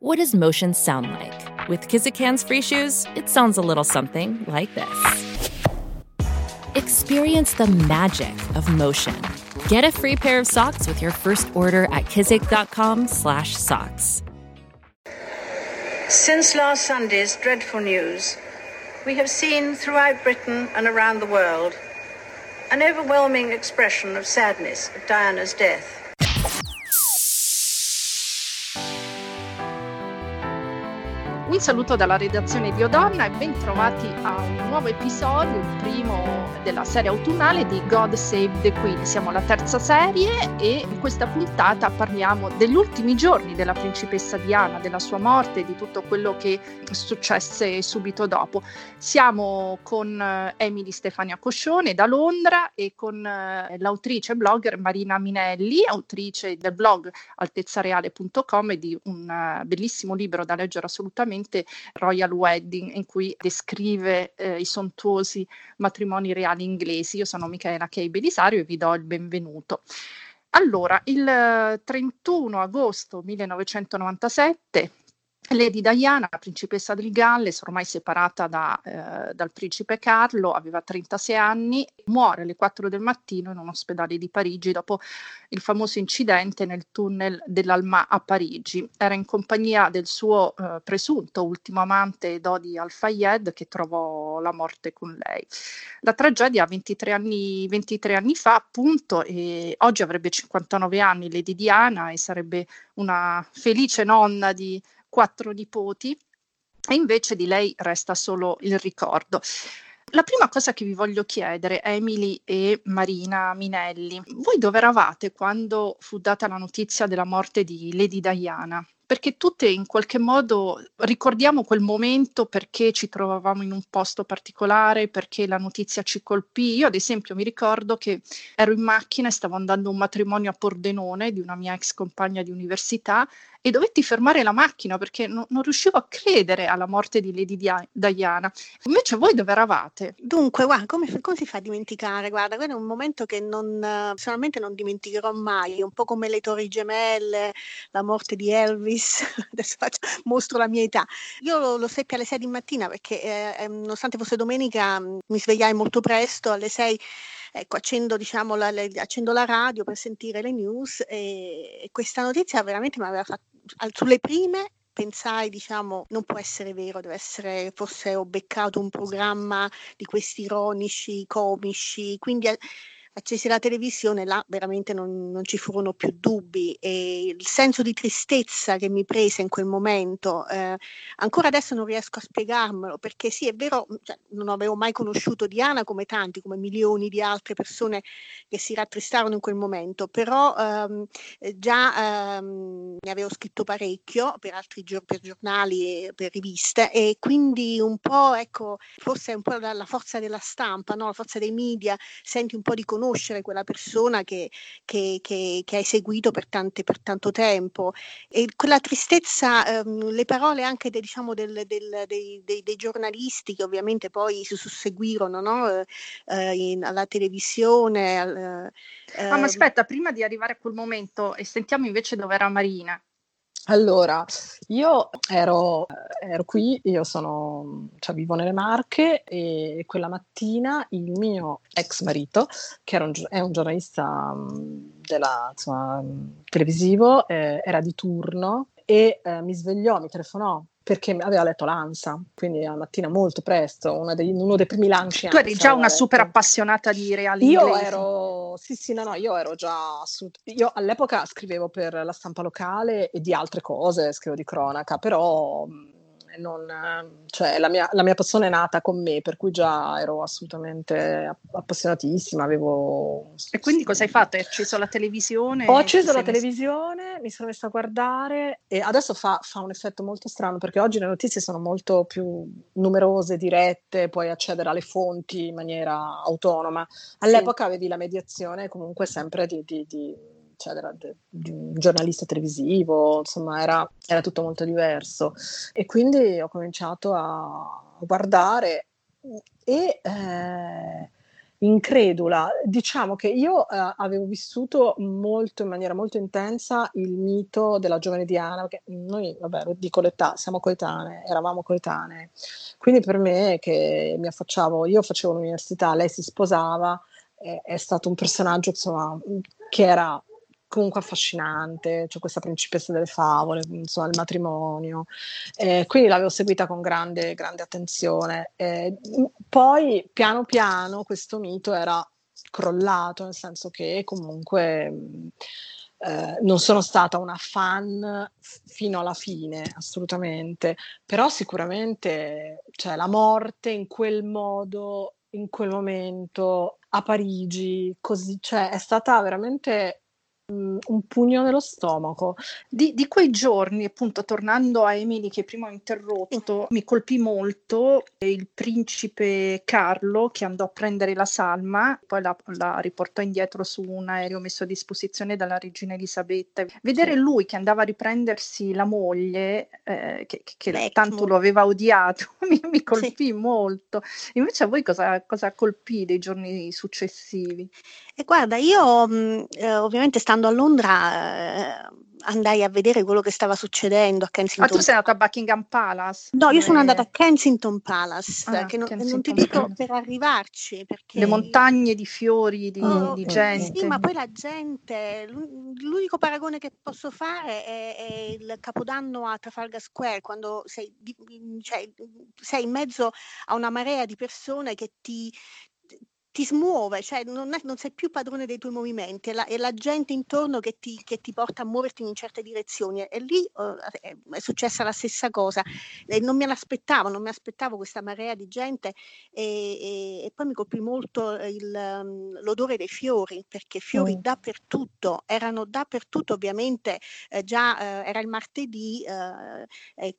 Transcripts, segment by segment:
What does motion sound like? With Kizikans free shoes, it sounds a little something like this. Experience the magic of motion. Get a free pair of socks with your first order at kizik.com/socks. Since last Sunday's dreadful news, we have seen throughout Britain and around the world an overwhelming expression of sadness at Diana's death. Un saluto dalla redazione di Odonna e ben trovati a un nuovo episodio, il primo della serie autunnale di God Save the Queen. Siamo alla terza serie e in questa puntata parliamo degli ultimi giorni della principessa Diana, della sua morte e di tutto quello che successe subito dopo. Siamo con eh, Emily Stefania Coscione da Londra e con eh, l'autrice e blogger Marina Minelli, autrice del blog altezzareale.com e di un uh, bellissimo libro da leggere assolutamente Royal Wedding, in cui descrive eh, i sontuosi matrimoni reali inglesi. Io sono Michaela Kei Belisario e vi do il benvenuto. Allora, il 31 agosto 1997 Lady Diana, principessa del Galles, ormai separata da, eh, dal principe Carlo, aveva 36 anni, muore alle 4 del mattino in un ospedale di Parigi dopo il famoso incidente nel tunnel dell'Alma a Parigi. Era in compagnia del suo eh, presunto ultimo amante Dodi Al-Fayed che trovò la morte con lei. La tragedia 23 anni, 23 anni fa, appunto, e oggi avrebbe 59 anni Lady Diana e sarebbe una felice nonna di quattro nipoti e invece di lei resta solo il ricordo. La prima cosa che vi voglio chiedere, Emily e Marina Minelli, voi dove eravate quando fu data la notizia della morte di Lady Diana? Perché tutte in qualche modo ricordiamo quel momento perché ci trovavamo in un posto particolare, perché la notizia ci colpì. Io ad esempio mi ricordo che ero in macchina e stavo andando a un matrimonio a Pordenone di una mia ex compagna di università e dovetti fermare la macchina perché no, non riuscivo a credere alla morte di Lady Diana. Invece voi dove eravate? Dunque, guarda, come, come si fa a dimenticare? Guarda, quello è un momento che non, personalmente non dimenticherò mai, un po' come le Torri Gemelle, la morte di Elvis, adesso faccio, mostro la mia età. Io lo, lo seppi alle 6 di mattina perché eh, nonostante fosse domenica mi svegliai molto presto, alle 6 ecco, accendo, diciamo, la, le, accendo la radio per sentire le news e, e questa notizia veramente mi aveva fatto, sulle prime pensai, diciamo, non può essere vero, deve essere, forse ho beccato un programma di questi ironici, comici, quindi accesi la televisione, là veramente non, non, ci furono più dubbi e il senso di tristezza che mi prese in quel momento, eh, ancora adesso non riesco a spiegarmelo perché sì, è vero, cioè, non avevo mai conosciuto Diana come tanti, come milioni di altre persone che si rattristarono in quel momento, però ehm, già ehm, ne avevo scritto parecchio per altri gior- per giornali e per riviste e quindi un po', ecco, forse è un po' la, la forza della stampa, no? la forza dei media, senti un po' di conoscenza conoscere quella persona che, che, che, che hai seguito per, tante, per, tanto tempo. E quella tristezza, ehm, le parole anche de, diciamo, del, del, dei, dei, dei, giornalisti che ovviamente poi si susseguirono no? eh, in, alla televisione. Al, eh, ah, ma aspetta, prima di arrivare a quel momento, e sentiamo invece dove era Marina. Allora, io ero, ero, qui, io sono, cioè vivo nelle Marche e quella mattina il mio ex marito, che un, è un giornalista della, insomma, televisivo, eh, era di turno e eh, mi svegliò, mi telefonò perché aveva letto l'ANSA, quindi la mattina molto presto, dei, uno dei primi lanci. Tu eri già una super appassionata di reali Io inglesi. ero, sì sì, no, no, io ero già, su, io all'epoca scrivevo per la stampa locale e di altre cose, scrivevo di cronaca, però non, cioè, la, mia, la, mia, passione è nata con me, per cui già ero assolutamente appassionatissima. Avevo... E quindi cosa hai fatto? Hai acceso la televisione? Ho acceso la televisione, messa... mi sono messa a guardare e adesso fa, fa, un effetto molto strano perché oggi le notizie sono molto più numerose, dirette, puoi accedere alle fonti in maniera autonoma. All'epoca sì. avevi la mediazione comunque sempre di, di, di cioè era di un giornalista televisivo, insomma era, era, tutto molto diverso. E quindi ho cominciato a guardare e, eh, incredula. Diciamo che io uh, avevo vissuto molto, in maniera molto intensa il mito della giovane Diana, perché noi, vabbè, dico l'età, siamo coetanee, eravamo coetanee. Quindi per me che mi affacciavo, io facevo l'università, lei si sposava, è, è stato un personaggio insomma, che era comunque affascinante, cioè questa principessa delle favole, insomma il matrimonio, eh, quindi l'avevo seguita con grande, grande attenzione. Eh, poi piano piano questo mito era crollato, nel senso che comunque eh, non sono stata una fan fino alla fine, assolutamente, però sicuramente cioè, la morte in quel modo, in quel momento, a Parigi, così, cioè, è stata veramente un pugno nello stomaco. Di, di, quei giorni, appunto, tornando a Emily che prima ho interrotto, mi colpì molto il principe Carlo che andò a prendere la salma, poi la, la riportò indietro su un aereo messo a disposizione dalla regina Elisabetta. Vedere sì. lui che andava a riprendersi la moglie, eh, che, che tanto lo aveva odiato, mi, mi colpì sì. molto. Invece a voi cosa, cosa colpì dei giorni successivi? E guarda, io mh, eh, ovviamente stando a Londra eh, andai a vedere quello che stava succedendo a Kensington. Ma tu sei andata a Buckingham Palace? No, io sono andata a Kensington Palace, ah, che non, Kensington non ti dico Palace. per arrivarci. Perché... Le montagne di fiori, di, oh, di gente. Sì, ma poi la gente, l'unico paragone che posso fare è, è il Capodanno a Trafalgar Square, quando sei, cioè, sei in mezzo a una marea di persone che ti, ti smuove, cioè non, è, non, sei più padrone dei tuoi movimenti, è la, è la gente intorno che ti, che ti, porta a muoverti in certe direzioni. E lì uh, è successa la stessa cosa. E non me l'aspettavo, non mi aspettavo questa marea di gente e, e, e poi mi colpì molto il, um, l'odore dei fiori, perché fiori mm. dappertutto, erano dappertutto ovviamente, eh, già eh, era il martedì, eh,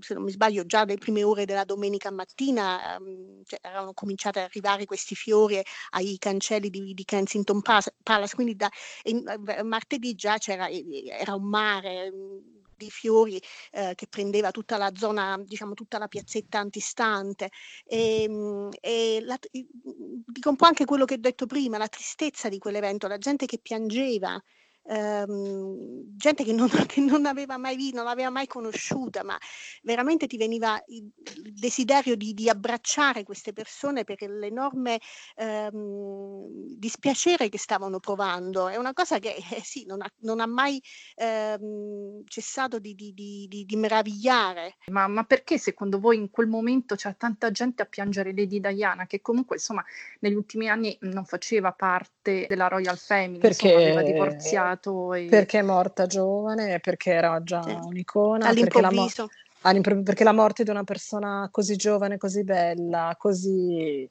se non mi sbaglio, già le prime ore della domenica mattina ehm, cioè, erano cominciate ad arrivare questi fiori ai cancelli di, di Kensington Palace, quindi da, in, eh, martedì già c'era era un mare mm, di fiori eh, che prendeva tutta la zona, diciamo tutta la piazzetta antistante. E, ehm, e la, dico un po' anche quello che ho detto prima, la tristezza di quell'evento, la gente che piangeva, ehm, gente che non, che non, aveva mai visto, non l'aveva mai conosciuta, ma veramente ti veniva il, il desiderio di, di, abbracciare queste persone per l'enorme ehm, dispiacere che stavano provando. È una cosa che eh, sì, non ha, non ha mai ehm, cessato di, di, di meravigliare. Ma, ma, perché secondo voi in quel momento c'è tanta gente a piangere Lady Diana, che comunque insomma negli ultimi anni non faceva parte della Royal Family, perché insomma, aveva divorziato? Cambiato. E... Perché è morta giovane, perché era già sì. un'icona. All'improvviso. Perché la, perché la morte di una persona così giovane, così bella, così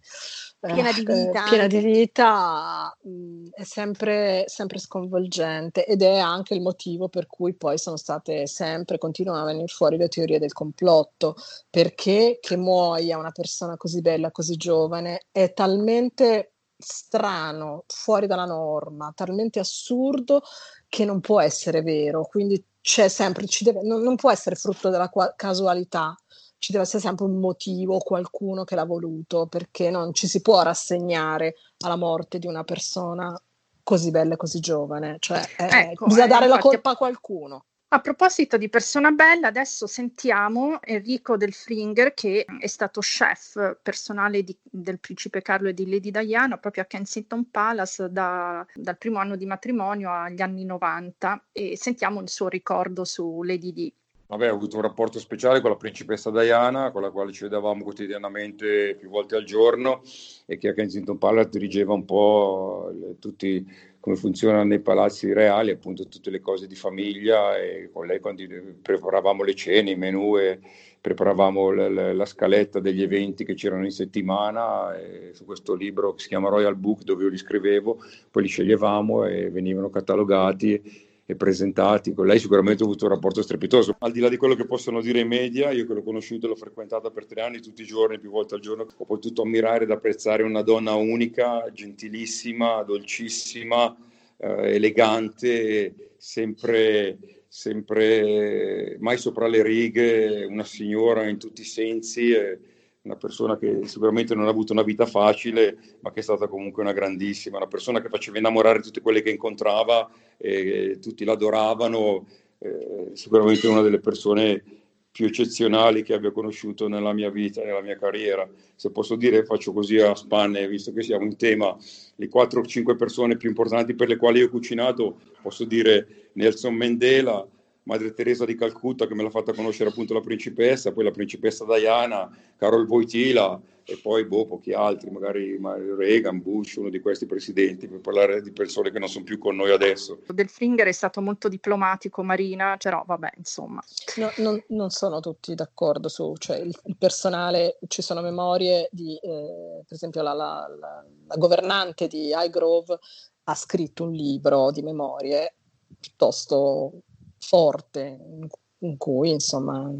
piena di eh, vita, piena di vita mh, mm, è sempre, sempre, sconvolgente ed è anche il motivo per cui poi sono state sempre, continuano a venire fuori le teorie del complotto, perché che muoia una persona così bella, così giovane, è talmente strano, fuori dalla norma, talmente assurdo che non può essere vero. Quindi c'è sempre, deve, non, non, può essere frutto della qua- casualità, ci deve essere sempre un motivo, qualcuno che l'ha voluto, perché non ci si può rassegnare alla morte di una persona così bella e così giovane. Cioè, eh, ecco, bisogna eh, dare la colpa a qualcuno. A proposito di persona bella, adesso sentiamo Enrico Del Fringer, che è stato chef personale di, del principe Carlo e di Lady Diana proprio a Kensington Palace da, dal primo anno di matrimonio agli anni 90 e sentiamo il suo ricordo su Lady Di. Vabbè, ho avuto un rapporto speciale con la principessa Diana, con la quale ci vedevamo quotidianamente più volte al giorno e che a Kensington Palace dirigeva un po' le, tutti come funzionano nei palazzi reali, appunto tutte le cose di famiglia e con lei quando preparavamo le cene, i menù e preparavamo la, la, la scaletta degli eventi che c'erano in settimana su questo libro che si chiama Royal Book dove io li scrivevo, poi li sceglievamo e venivano catalogati e presentati. Con lei sicuramente ho avuto un rapporto strepitoso. Al di là di quello che possono dire i media, io che l'ho conosciuta e l'ho frequentata per tre anni, tutti i giorni, più volte al giorno, ho potuto ammirare ed apprezzare una donna unica, gentilissima, dolcissima, eh, elegante, sempre, sempre mai sopra le righe, una signora in tutti i sensi. Eh, una persona che sicuramente non ha avuto una vita facile, ma che è stata comunque una grandissima, una persona che faceva innamorare tutte quelle che incontrava, e tutti l'adoravano, eh, sicuramente una delle persone più eccezionali che abbia conosciuto nella mia vita, nella mia carriera. Se posso dire, faccio così a spanne, visto che siamo in tema, le 4 o 5 persone più importanti per le quali ho cucinato, posso dire Nelson Mandela, Madre Teresa di Calcutta che me l'ha fatta conoscere appunto la principessa, poi la principessa Diana, Carol Wojtyla e poi boh, pochi altri, magari Reagan, Bush, uno di questi presidenti, per parlare di persone che non sono più con noi adesso. Del Finger è stato molto diplomatico, Marina, però vabbè, insomma. No, non, non, sono tutti d'accordo su, cioè il, il personale, ci sono memorie di, eh, per esempio la, la, la, la governante di Highgrove ha scritto un libro di memorie piuttosto forte in cui insomma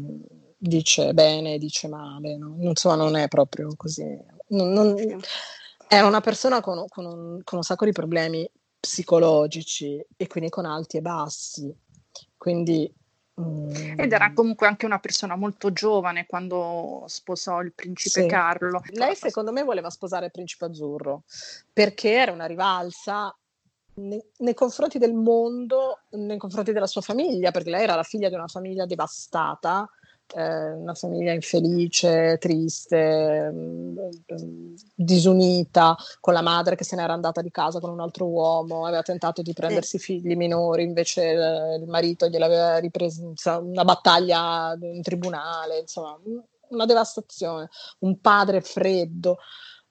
dice bene, dice male, no? insomma non è proprio così. Non, non, è una persona con, con, un, con un sacco di problemi psicologici e quindi con alti e bassi. Quindi mm, ed era comunque anche una persona molto giovane quando sposò il principe sì. Carlo. Lei secondo me voleva sposare il principe azzurro perché era una rivalsa nei, nei, confronti del mondo, nei confronti della sua famiglia, perché lei era la figlia di una famiglia devastata, eh, una famiglia infelice, triste, mh, mm, disunita, con la madre che se n'era andata di casa con un altro uomo, aveva tentato di prendersi figli minori, invece eh, il marito gliel'aveva ripreso una battaglia in tribunale, insomma, una devastazione, un padre freddo.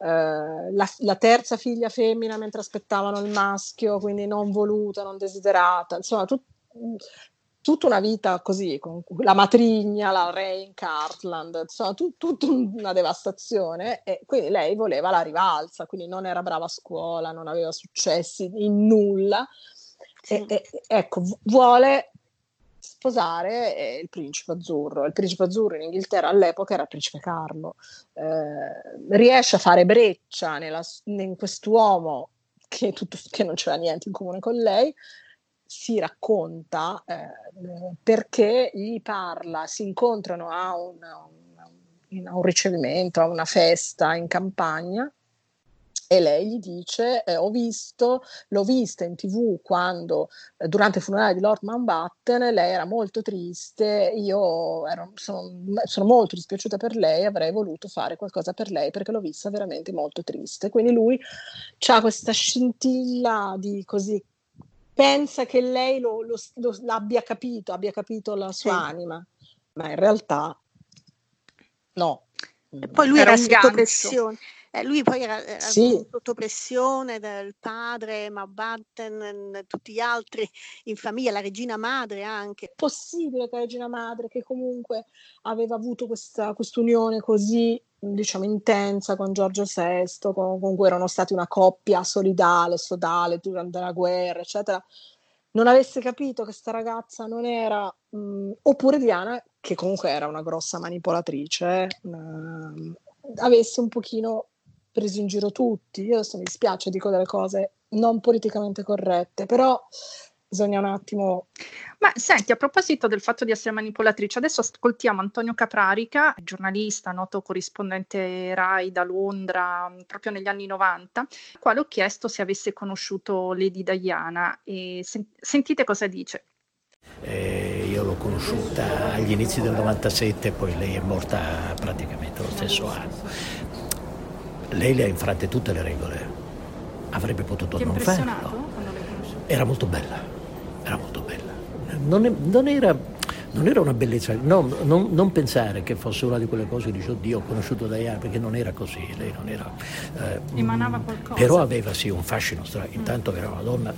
Eh, la, la, terza figlia femmina mentre aspettavano il maschio, quindi non voluta, non desiderata, insomma, tut, tutta una vita così, con la matrigna, la re in Cartland, insomma, tut, tutta una devastazione e quindi lei voleva la rivalsa, quindi non era brava a scuola, non aveva successi in nulla. E, e, ecco, vuole sposare eh, il principe azzurro. Il principe azzurro in Inghilterra all'epoca era il principe Carlo. Eh, riesce a fare breccia nella, in quest'uomo che, tutto, che non c'era niente in comune con lei, si racconta eh, perché gli parla, si incontrano a un, un, a un ricevimento, a una festa in campagna e lei gli dice eh, ho visto, l'ho vista in tv quando eh, durante il funerale di Lord Mountbatten lei era molto triste, io ero, sono, sono, molto dispiaciuta per lei, avrei voluto fare qualcosa per lei perché l'ho vista veramente molto triste. Quindi lui ha questa scintilla di così, pensa che lei lo, lo, lo, l'abbia capito, abbia capito la sua sì. anima, ma in realtà no. E poi lui era, era sotto pressione. Eh, lui poi era, era sì. sotto pressione del padre, Mountbatten, tutti gli altri in famiglia, la regina madre anche. È possibile che la regina madre, che comunque aveva avuto questa unione così diciamo intensa con Giorgio VI, con, con cui erano stati una coppia solidale, sodale durante la guerra, eccetera, non avesse capito che questa ragazza non era, mh, oppure Diana, che comunque era una grossa manipolatrice, mh, avesse un pochino preso in giro tutti. Io adesso mi dispiace, dico delle cose non politicamente corrette, però bisogna un attimo. Ma senti, a proposito del fatto di essere manipolatrice, adesso ascoltiamo Antonio Caprarica, giornalista, noto corrispondente RAI da Londra proprio negli anni 90, al quale ho chiesto se avesse conosciuto Lady Diana e sen- sentite cosa dice. Eh, io l'ho conosciuta agli inizi del 97, poi lei è morta praticamente lo stesso anno. Lei le ha infrante tutte le regole. Avrebbe potuto Ti non farlo. Era molto bella, era molto bella. Non, è, non, era, non era, una bellezza, no, non, non, pensare che fosse una di quelle cose che dice oddio ho conosciuto Diana perché non era così, lei non era... Eh, Emanava qualcosa. Però aveva sì un fascino strano, intanto era una donna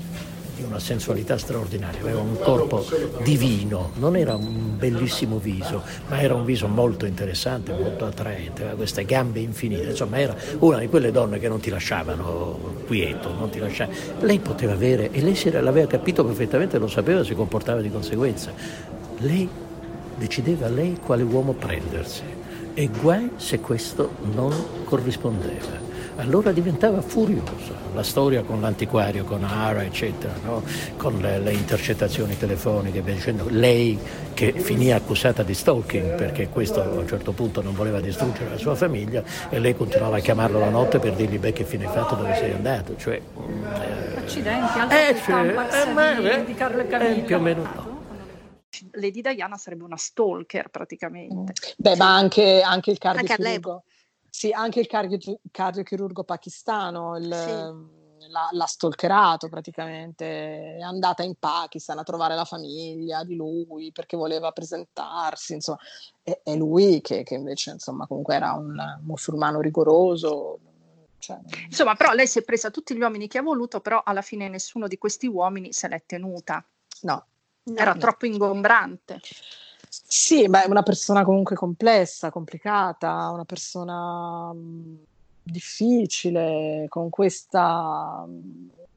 di una sensualità straordinaria, aveva un corpo divino, non era un bellissimo viso, ma era un viso molto interessante, molto attraente, aveva queste gambe infinite, insomma era una di quelle donne che non ti lasciavano quieto, non ti lasciavano. Lei poteva avere, e lei l'aveva capito perfettamente, lo sapeva, si comportava di conseguenza. Lei decideva lei quale uomo prendersi e guai se questo non corrispondeva allora diventava furiosa. La storia con l'antiquario, con Ara, eccetera, no? con le, le, intercettazioni telefoniche, dicendo lei che finì accusata di stalking perché questo a un certo punto non voleva distruggere la sua famiglia e lei continuava a chiamarlo la notte per dirgli beh che fine hai fatto, dove sei andato. Cioè, eh, Accidenti, altro eh, cioè, eh, di, di Carlo e Camilla. Eh, più o meno no. Lady Diana sarebbe una stalker praticamente. Beh, ma anche, anche il cardiochirurgo. Sì, anche il cardio, cardiochirurgo pakistano il, sì. l'ha, l'ha stalkerato praticamente, è andata in Pakistan a trovare la famiglia di lui perché voleva presentarsi, insomma, è, è lui che, che, invece insomma comunque era un musulmano rigoroso. Cioè... Insomma, però lei si è presa tutti gli uomini che ha voluto, però alla fine nessuno di questi uomini se l'è tenuta. No, era no. troppo ingombrante. Sì, beh, è una persona comunque complessa, complicata, una persona mh, difficile, con questa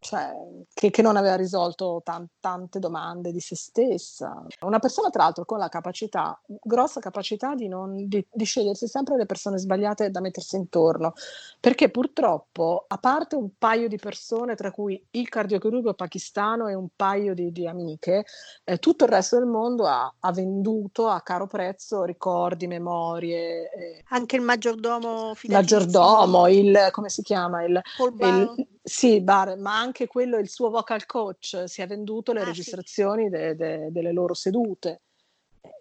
cioè, che, che, non aveva risolto tan- tante domande di se stessa. Una persona, tra l'altro, con la capacità, grossa capacità di, non, di, di scegliersi sempre le persone sbagliate da mettersi intorno, perché purtroppo, a parte un paio di persone, tra cui il cardiochirurgo pakistano e un paio di, di amiche, eh, tutto il resto del mondo ha, ha, venduto a caro prezzo ricordi, memorie. Eh. Anche il maggiordomo Maggiordomo, il, come si chiama? Il, il, sì, bar, ma anche quello, il suo vocal coach, si è venduto le ah, registrazioni sì. de, de, delle loro sedute.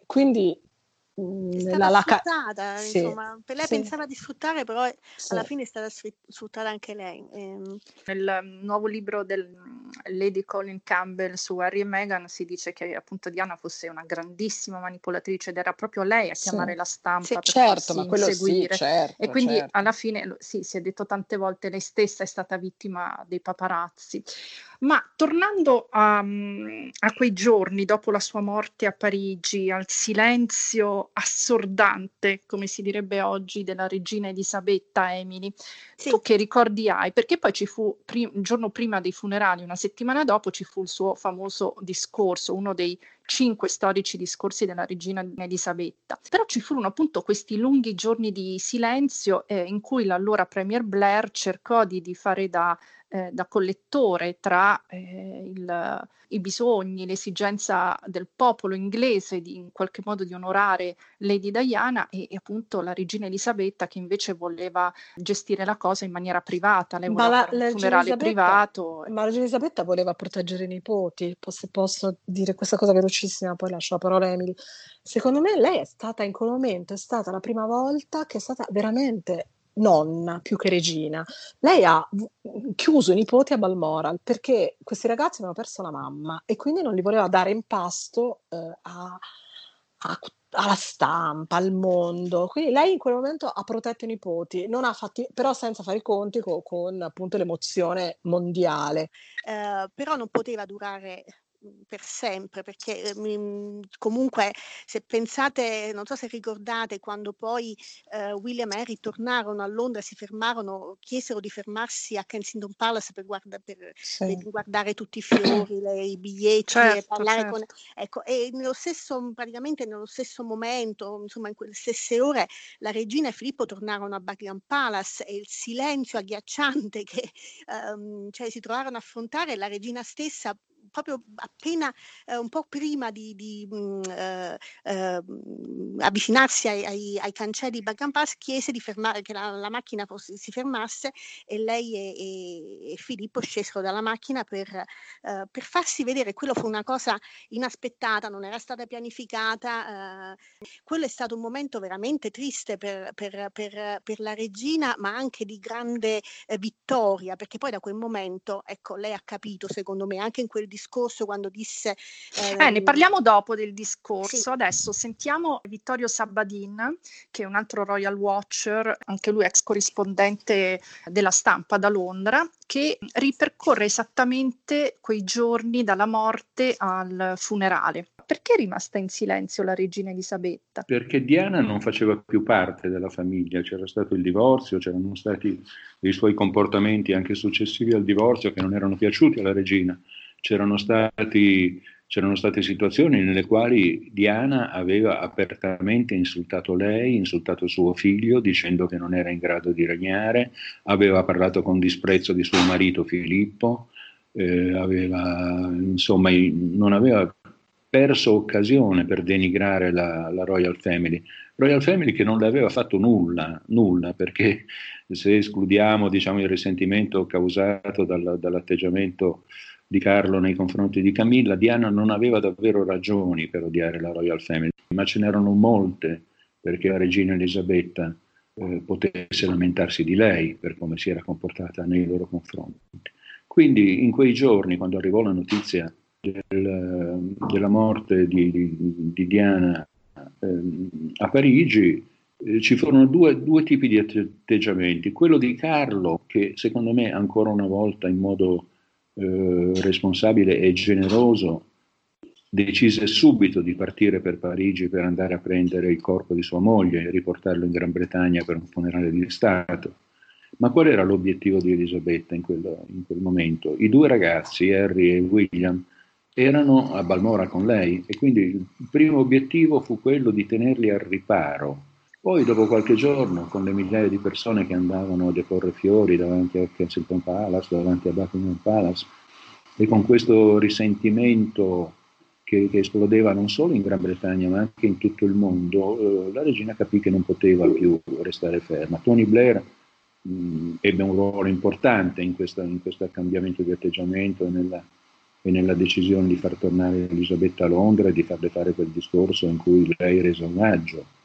Quindi è la, la sfruttata, sì, insomma. Per lei sì. pensava di sfruttare, però sì. alla fine è stata sfruttata anche lei. Ehm. Nel nuovo libro del Lady Colin Campbell su Harry e Meghan si dice che appunto Diana fosse una grandissima manipolatrice ed era proprio lei a chiamare la stampa per certo, ma quello inseguire. Certo, e quindi certo. alla fine, sì, si è detto tante volte, lei stessa è stata vittima dei paparazzi. Ma tornando a, a, quei giorni dopo la sua morte a Parigi, al silenzio assordante, come si direbbe oggi, della regina Elisabetta Emily, sì. tu che ricordi hai? Perché poi ci fu, prim- il giorno prima dei funerali, una settimana dopo, ci fu il suo famoso discorso, uno dei cinque storici discorsi della regina Elisabetta. Però ci furono appunto questi lunghi giorni di silenzio eh, in cui l'allora Premier Blair cercò di, di fare da eh, da collettore tra eh, il, i bisogni, l'esigenza del popolo inglese di in qualche modo di onorare Lady Diana e, e, appunto la regina Elisabetta che invece voleva gestire la cosa in maniera privata, lei voleva fare un funerale privato. Ma la regina Elisabetta voleva proteggere i nipoti, se posso dire questa cosa velocissima, poi lascio la parola a Emily. Secondo me lei è stata in quel momento, è stata la prima volta che è stata veramente nonna più che regina. Lei ha chiuso i nipoti a Balmoral perché questi ragazzi avevano perso la mamma e quindi non li voleva dare in pasto eh, a, a, alla stampa, al mondo. Quindi lei in quel momento ha protetto i nipoti, fatti, però senza fare i conti con, con appunto l'emozione mondiale. Eh, però non poteva durare per sempre, perché eh, comunque se pensate, non so se ricordate, quando poi eh, William e Harry tornarono a Londra, si fermarono, chiesero di fermarsi a Kensington Palace per, guarda, per sì. guardare tutti i fiori, le, i biglietti, certo, parlare certo. con... Ecco, e nello stesso, praticamente nello stesso momento, insomma in quelle stesse ore, la regina e Filippo tornarono a Buckingham Palace e il silenzio agghiacciante che um, cioè, si trovarono a affrontare, la regina stessa proprio appena eh, un po' prima di, di mh, mm, eh, eh, avvicinarsi ai, ai, ai, cancelli di Buckingham Pass chiese di fermare, che la, la macchina fosse, si fermasse e lei e, e, e Filippo scesero dalla macchina per, eh, per, farsi vedere. Quello fu una cosa inaspettata, non era stata pianificata. Eh, quello è stato un momento veramente triste per, per, per la regina, ma anche di grande eh, vittoria, perché poi da quel momento, ecco, lei ha capito, secondo me, anche in quel discorso quando disse... Eh, eh, ne parliamo dopo del discorso, sì. adesso sentiamo Vittorio Sabadin, che è un altro Royal Watcher, anche lui ex corrispondente della stampa da Londra, che ripercorre esattamente quei giorni dalla morte al funerale. Perché è rimasta in silenzio la regina Elisabetta? Perché Diana non faceva più parte della famiglia, c'era stato il divorzio, c'erano stati dei suoi comportamenti anche successivi al divorzio che non erano piaciuti alla regina c'erano stati c'erano state situazioni nelle quali Diana aveva apertamente insultato lei, insultato suo figlio, dicendo che non era in grado di regnare, aveva parlato con disprezzo di suo marito Filippo, eh, aveva, insomma, non aveva perso occasione per denigrare la, la, Royal Family. Royal Family che non le aveva fatto nulla, nulla, perché se escludiamo diciamo, il risentimento causato dal, dall'atteggiamento di Carlo nei confronti di Camilla, Diana non aveva davvero ragioni per odiare la Royal Family, ma ce n'erano molte perché la regina Elisabetta eh, potesse lamentarsi di lei per come si era comportata nei loro confronti. Quindi in quei giorni, quando arrivò la notizia del, della morte di, di, di Diana eh, a Parigi, eh, ci furono due, due, tipi di atteggiamenti. Quello di Carlo, che secondo me ancora una volta in modo eh, responsabile e generoso, decise subito di partire per Parigi per andare a prendere il corpo di sua moglie e riportarlo in Gran Bretagna per un funerale di Stato. Ma qual era l'obiettivo di Elisabetta in quel, in quel momento? I due ragazzi, Harry e William, erano a Balmora con lei e quindi il primo obiettivo fu quello di tenerli al riparo poi dopo qualche giorno, con le migliaia di persone che andavano a deporre fiori davanti a Kensington Palace, davanti a Buckingham Palace, e con questo risentimento che, che, esplodeva non solo in Gran Bretagna ma anche in tutto il mondo, eh, la regina capì che non poteva più restare ferma. Tony Blair mh, ebbe un ruolo importante in, questa, in, questo cambiamento di atteggiamento e nella, e nella, decisione di far tornare Elisabetta a Londra e di farle fare quel discorso in cui lei rese omaggio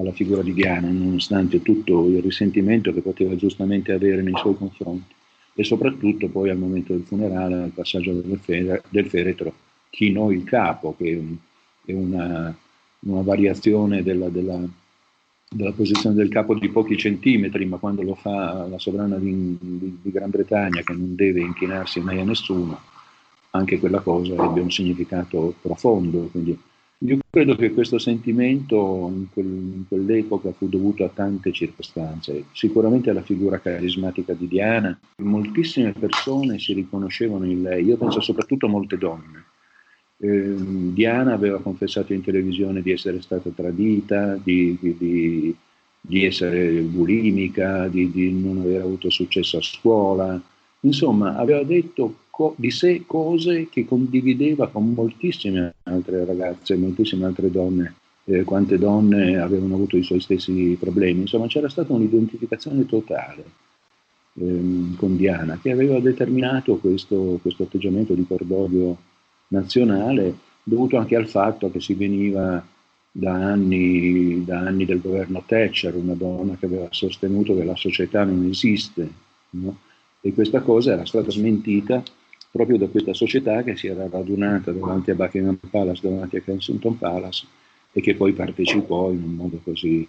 alla figura di Diana, nonostante tutto il risentimento che poteva giustamente avere nei suoi confronti e soprattutto poi al momento del funerale, al passaggio del, del feretro, chinò il capo, che è una, una variazione della, della, della, posizione del capo di pochi centimetri, ma quando lo fa la sovrana di, di, di Gran Bretagna, che non deve inchinarsi mai a nessuno, anche quella cosa ebbe un significato profondo. Quindi io credo che questo sentimento in, quel, in, quell'epoca fu dovuto a tante circostanze, sicuramente alla figura carismatica di Diana, moltissime persone si riconoscevano in lei, io penso soprattutto a molte donne. Eh, Diana aveva confessato in televisione di essere stata tradita, di, di, di essere bulimica, di, di non aver avuto successo a scuola, insomma aveva detto co- di sé cose che condivideva con moltissime altre ragazze, moltissime altre donne, eh, quante donne avevano avuto i suoi stessi problemi. Insomma, c'era stata un'identificazione totale ehm, con Diana che aveva determinato questo, questo atteggiamento di cordoglio nazionale dovuto anche al fatto che si veniva da anni, da anni, del governo Thatcher, una donna che aveva sostenuto che la società non esiste, no? e questa cosa era stata smentita proprio da questa società che si era radunata davanti a Buckingham Palace, davanti a Kensington Palace e che poi partecipò in un modo così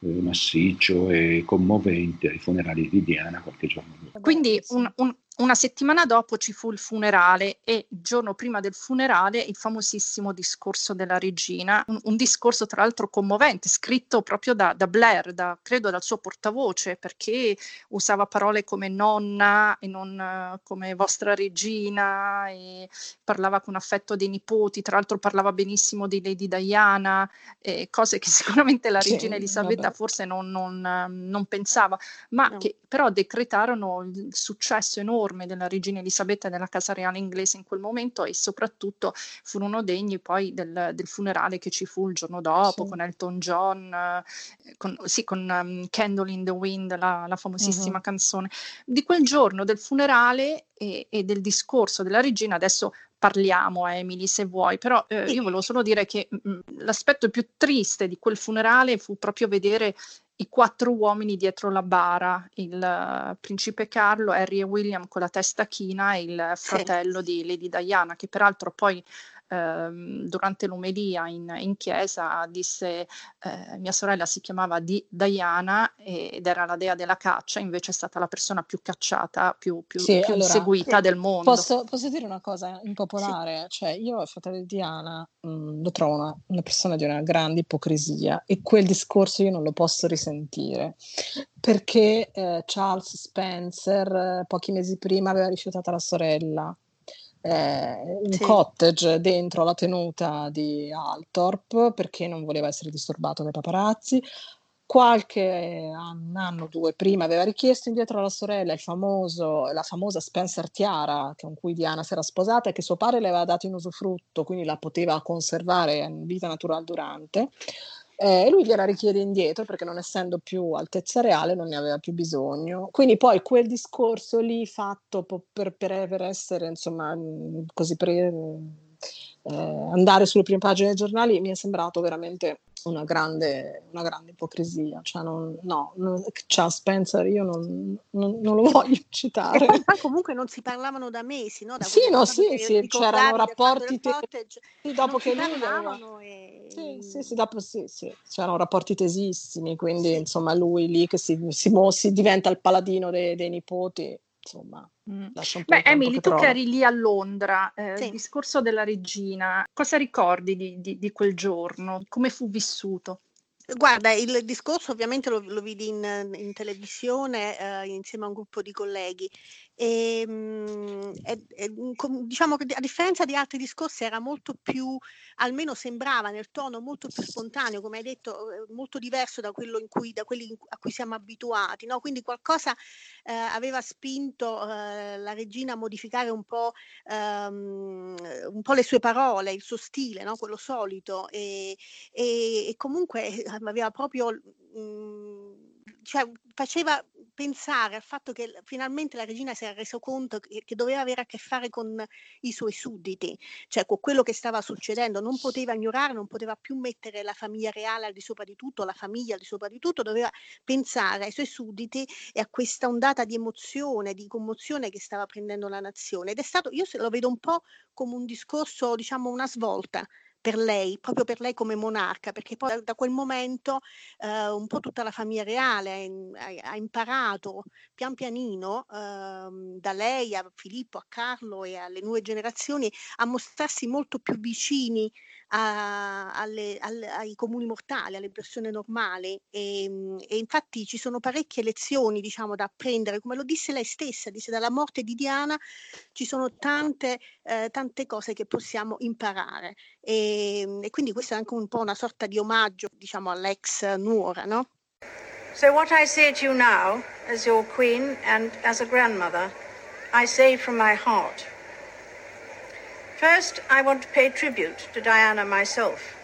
eh, massiccio e commovente ai funerali di Diana qualche giorno dopo. Quindi un, un, una settimana dopo ci fu il funerale e il giorno prima del funerale il famosissimo discorso della regina, un, un discorso tra l'altro commovente, scritto proprio da, da, Blair, da, credo dal suo portavoce, perché usava parole come nonna e non uh, come vostra regina e parlava con affetto dei nipoti, tra l'altro parlava benissimo di Lady Diana, eh, cose che sicuramente la regina sì, Elisabetta vabbè. forse non, non, non pensava, ma no. che però decretarono il successo enorme enorme della regina Elisabetta e della casa reale inglese in quel momento e soprattutto furono degni poi del, del funerale che ci fu il giorno dopo sì. con Elton John, eh, con, sì, con um, Candle in the Wind, la, la famosissima uh-huh. canzone. Di quel giorno del funerale e, e del discorso della regina adesso parliamo, Emily, se vuoi, però eh, io volevo solo dire che mh, mm, l'aspetto più triste di quel funerale fu proprio vedere i quattro uomini dietro la bara, il uh, principe Carlo, Harry e William con la testa china e il fratello sì. di Lady Diana, che peraltro poi Ehm, durante l'omelia in, in chiesa disse eh, mia sorella si chiamava Di, Diana ed era la dea della caccia, invece è stata la persona più cacciata, più, più, sì, più allora, seguita del mondo. Posso, posso, dire una cosa impopolare? Sì. Cioè, io il fratello di Diana mh, mm, lo trovo una, una persona di una grande ipocrisia e quel discorso io non lo posso risentire perché eh, Charles Spencer eh, pochi mesi prima aveva rifiutato la sorella eh, un sì. cottage dentro la tenuta di Altorp perché non voleva essere disturbato dai paparazzi. Qualche anno, due prima, aveva richiesto indietro alla sorella famoso, la famosa Spencer Tiara con cui Diana si era sposata e che suo padre le aveva dato in usufrutto, quindi la poteva conservare in vita naturale durante. Eh, e lui gliela richiede indietro perché non essendo più altezza reale non ne aveva più bisogno. Quindi poi quel discorso lì fatto per, per, per essere insomma così per eh, andare sulle prime pagine dei giornali mi è sembrato veramente una grande, una grande ipocrisia. Cioè non, no, non, ciao Spencer, io non, non, non, lo voglio citare. Ma comunque non si parlavano da mesi, no? Da sì, no, sì, sì, c'erano rapporti te- sì, dopo che lui aveva... e... sì, sì, sì, dopo sì, sì, c'erano rapporti tesissimi, quindi insomma lui lì che si, si, si diventa il paladino dei, dei nipoti insomma. Mm. Beh, Emily, tu che eri lì a Londra, eh, sì. il discorso della regina, cosa ricordi di, di, di quel giorno? Come fu vissuto? Guarda, il discorso ovviamente lo, lo vidi in, in televisione eh, insieme a un gruppo di colleghi e, ehm, e, e, diciamo che a differenza di altri discorsi era molto più, almeno sembrava nel tono molto più spontaneo, come hai detto, eh, molto diverso da, cui, da quelli a cui siamo abituati. No? Quindi qualcosa eh, aveva spinto eh, la regina a modificare un po', um, un po', le sue parole, il suo stile, no? quello solito, e, comunque eh, aveva proprio... Mh, mm, cioè, faceva pensare al fatto che finalmente la regina si era reso conto che, che, doveva avere a che fare con i suoi sudditi, cioè con quello che stava succedendo, non poteva ignorare, non poteva più mettere la famiglia reale al di sopra di tutto, la famiglia al di sopra di tutto, doveva pensare ai suoi sudditi e a questa ondata di emozione, di commozione che stava prendendo la nazione. Ed è stato, io lo vedo un po' come un discorso, diciamo una svolta per lei, proprio per lei come monarca, perché poi da, da quel momento eh, un po' tutta la famiglia reale ha, ha imparato pian pianino eh, da lei a Filippo, a Carlo e alle nuove generazioni a mostrarsi molto più vicini a, alle, alle, ai comuni mortali, alle persone normali. E, e, infatti ci sono parecchie lezioni diciamo da apprendere, come lo disse lei stessa, disse dalla morte di Diana ci sono tante, eh, tante cose che possiamo imparare e, ehm, e, quindi questo è anche un po' una sorta di omaggio diciamo all'ex nuora, no? So what I say to you now, as your queen and as a grandmother, I say from my heart. First, I want to pay tribute to Diana myself.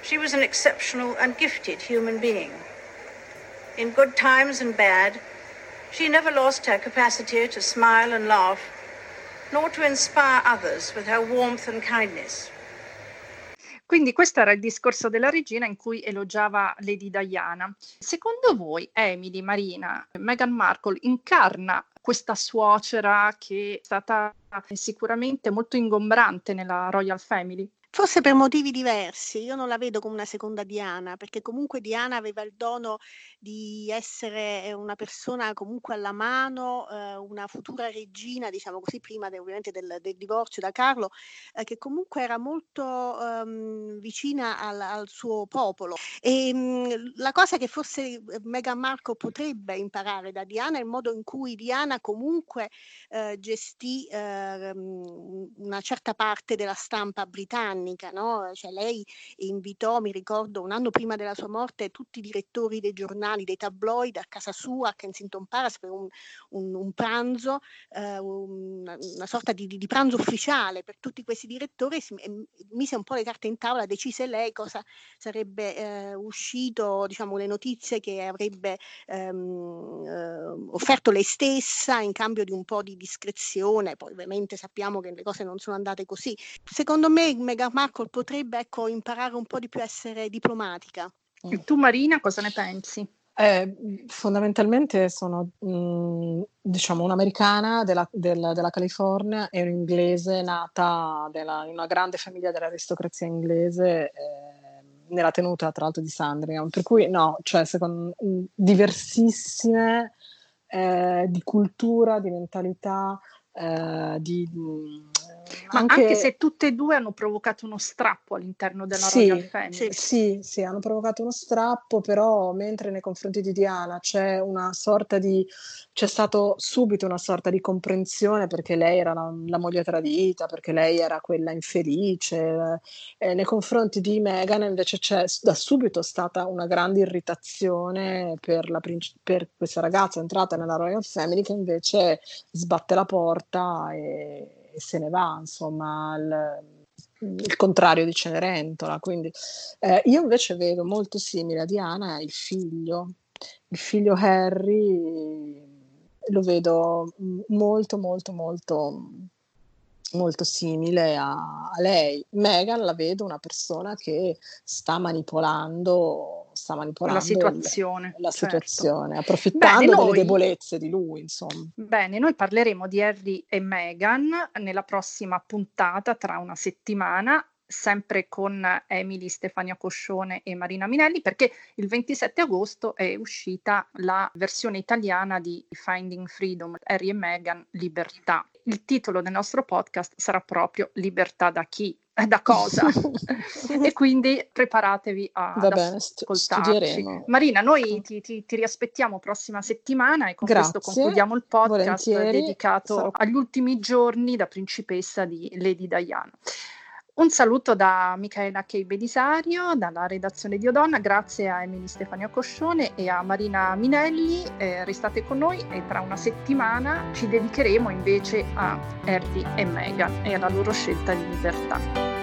She was an exceptional and gifted human being. In good times and bad, she never lost her capacity to smile and laugh, nor to inspire others with her warmth and kindness. Quindi questo era il discorso della regina in cui elogiava Lady Diana. Secondo voi Emily, Marina, Meghan Markle incarna questa suocera che è stata sicuramente molto ingombrante nella Royal Family? Forse per motivi diversi, io non la vedo come una seconda Diana, perché comunque Diana aveva il dono di essere eh, una persona comunque alla mano, eh, una futura regina, diciamo così, prima de, ovviamente del, del, divorzio da Carlo, eh, che comunque era molto ehm, vicina al, al, suo popolo. E mh, mm, la cosa che forse eh, Meghan Marco potrebbe imparare da Diana è il modo in cui Diana comunque eh, gestì ehm, una certa parte della stampa britannica britannica, no? cioè lei invitò, mi ricordo, un anno prima della sua morte, tutti i direttori dei giornali, dei tabloid a casa sua a Kensington Palace per un, un, un pranzo, eh, una, una, sorta di, di, pranzo ufficiale per tutti questi direttori, si, mise un po' le carte in tavola, decise lei cosa sarebbe eh, uscito, diciamo, le notizie che avrebbe ehm, eh, offerto lei stessa in cambio di un po' di discrezione, poi ovviamente sappiamo che le cose non sono andate così. Secondo me Meghan Markle potrebbe ecco, imparare un po' di più a essere diplomatica. E tu Marina cosa ne pensi? Eh, fondamentalmente sono mh, mm, diciamo un'americana della, della, della, California e un'inglese nata della, in una grande famiglia dell'aristocrazia inglese eh, nella tenuta tra l'altro di Sandringham per cui no, cioè secondo mm, diversissime eh, di cultura, di mentalità, eh, di, mh, mm, Ma anche... anche... se tutte e due hanno provocato uno strappo all'interno della sì, Royal Family. Sì, sì, sì, hanno provocato uno strappo, però mentre nei confronti di Diana c'è una sorta di c'è stato subito una sorta di comprensione perché lei era la, la moglie tradita, perché lei era quella infelice. Eh, nei confronti di Meghan invece c'è da subito stata una grande irritazione per, la, per questa ragazza entrata nella Royal Family che invece sbatte la porta e, se ne va, insomma. Il, il contrario di Cenerentola. Quindi, eh, io invece vedo molto simile a Diana il figlio, il figlio Harry lo vedo molto, molto, molto, molto simile a, a lei. Megan la vedo una persona che sta manipolando, sta manipolando la situazione, la certo. situazione approfittando Bene, delle noi, debolezze di lui. Insomma. Bene, noi parleremo di Harry e Meghan nella prossima puntata tra una settimana sempre con Emily Stefania Coscione e Marina Minelli, perché il 27 agosto è uscita la versione italiana di Finding Freedom, Harry e Meghan, Libertà. Il titolo del nostro podcast sarà proprio Libertà da chi? Da cosa? e quindi preparatevi a Va bene, ascoltarci. Marina, noi ti, ti, ti, riaspettiamo prossima settimana e con Grazie, questo concludiamo il podcast dedicato sarò... agli ultimi giorni da principessa di Lady Diana. Un saluto da Michaela Kei Belisario, dalla redazione di Odonna, grazie a Emily Stefania Coscione e a Marina Minelli. Eh, restate con noi e tra una settimana ci dedicheremo invece a Harry e Meghan e alla loro scelta di libertà.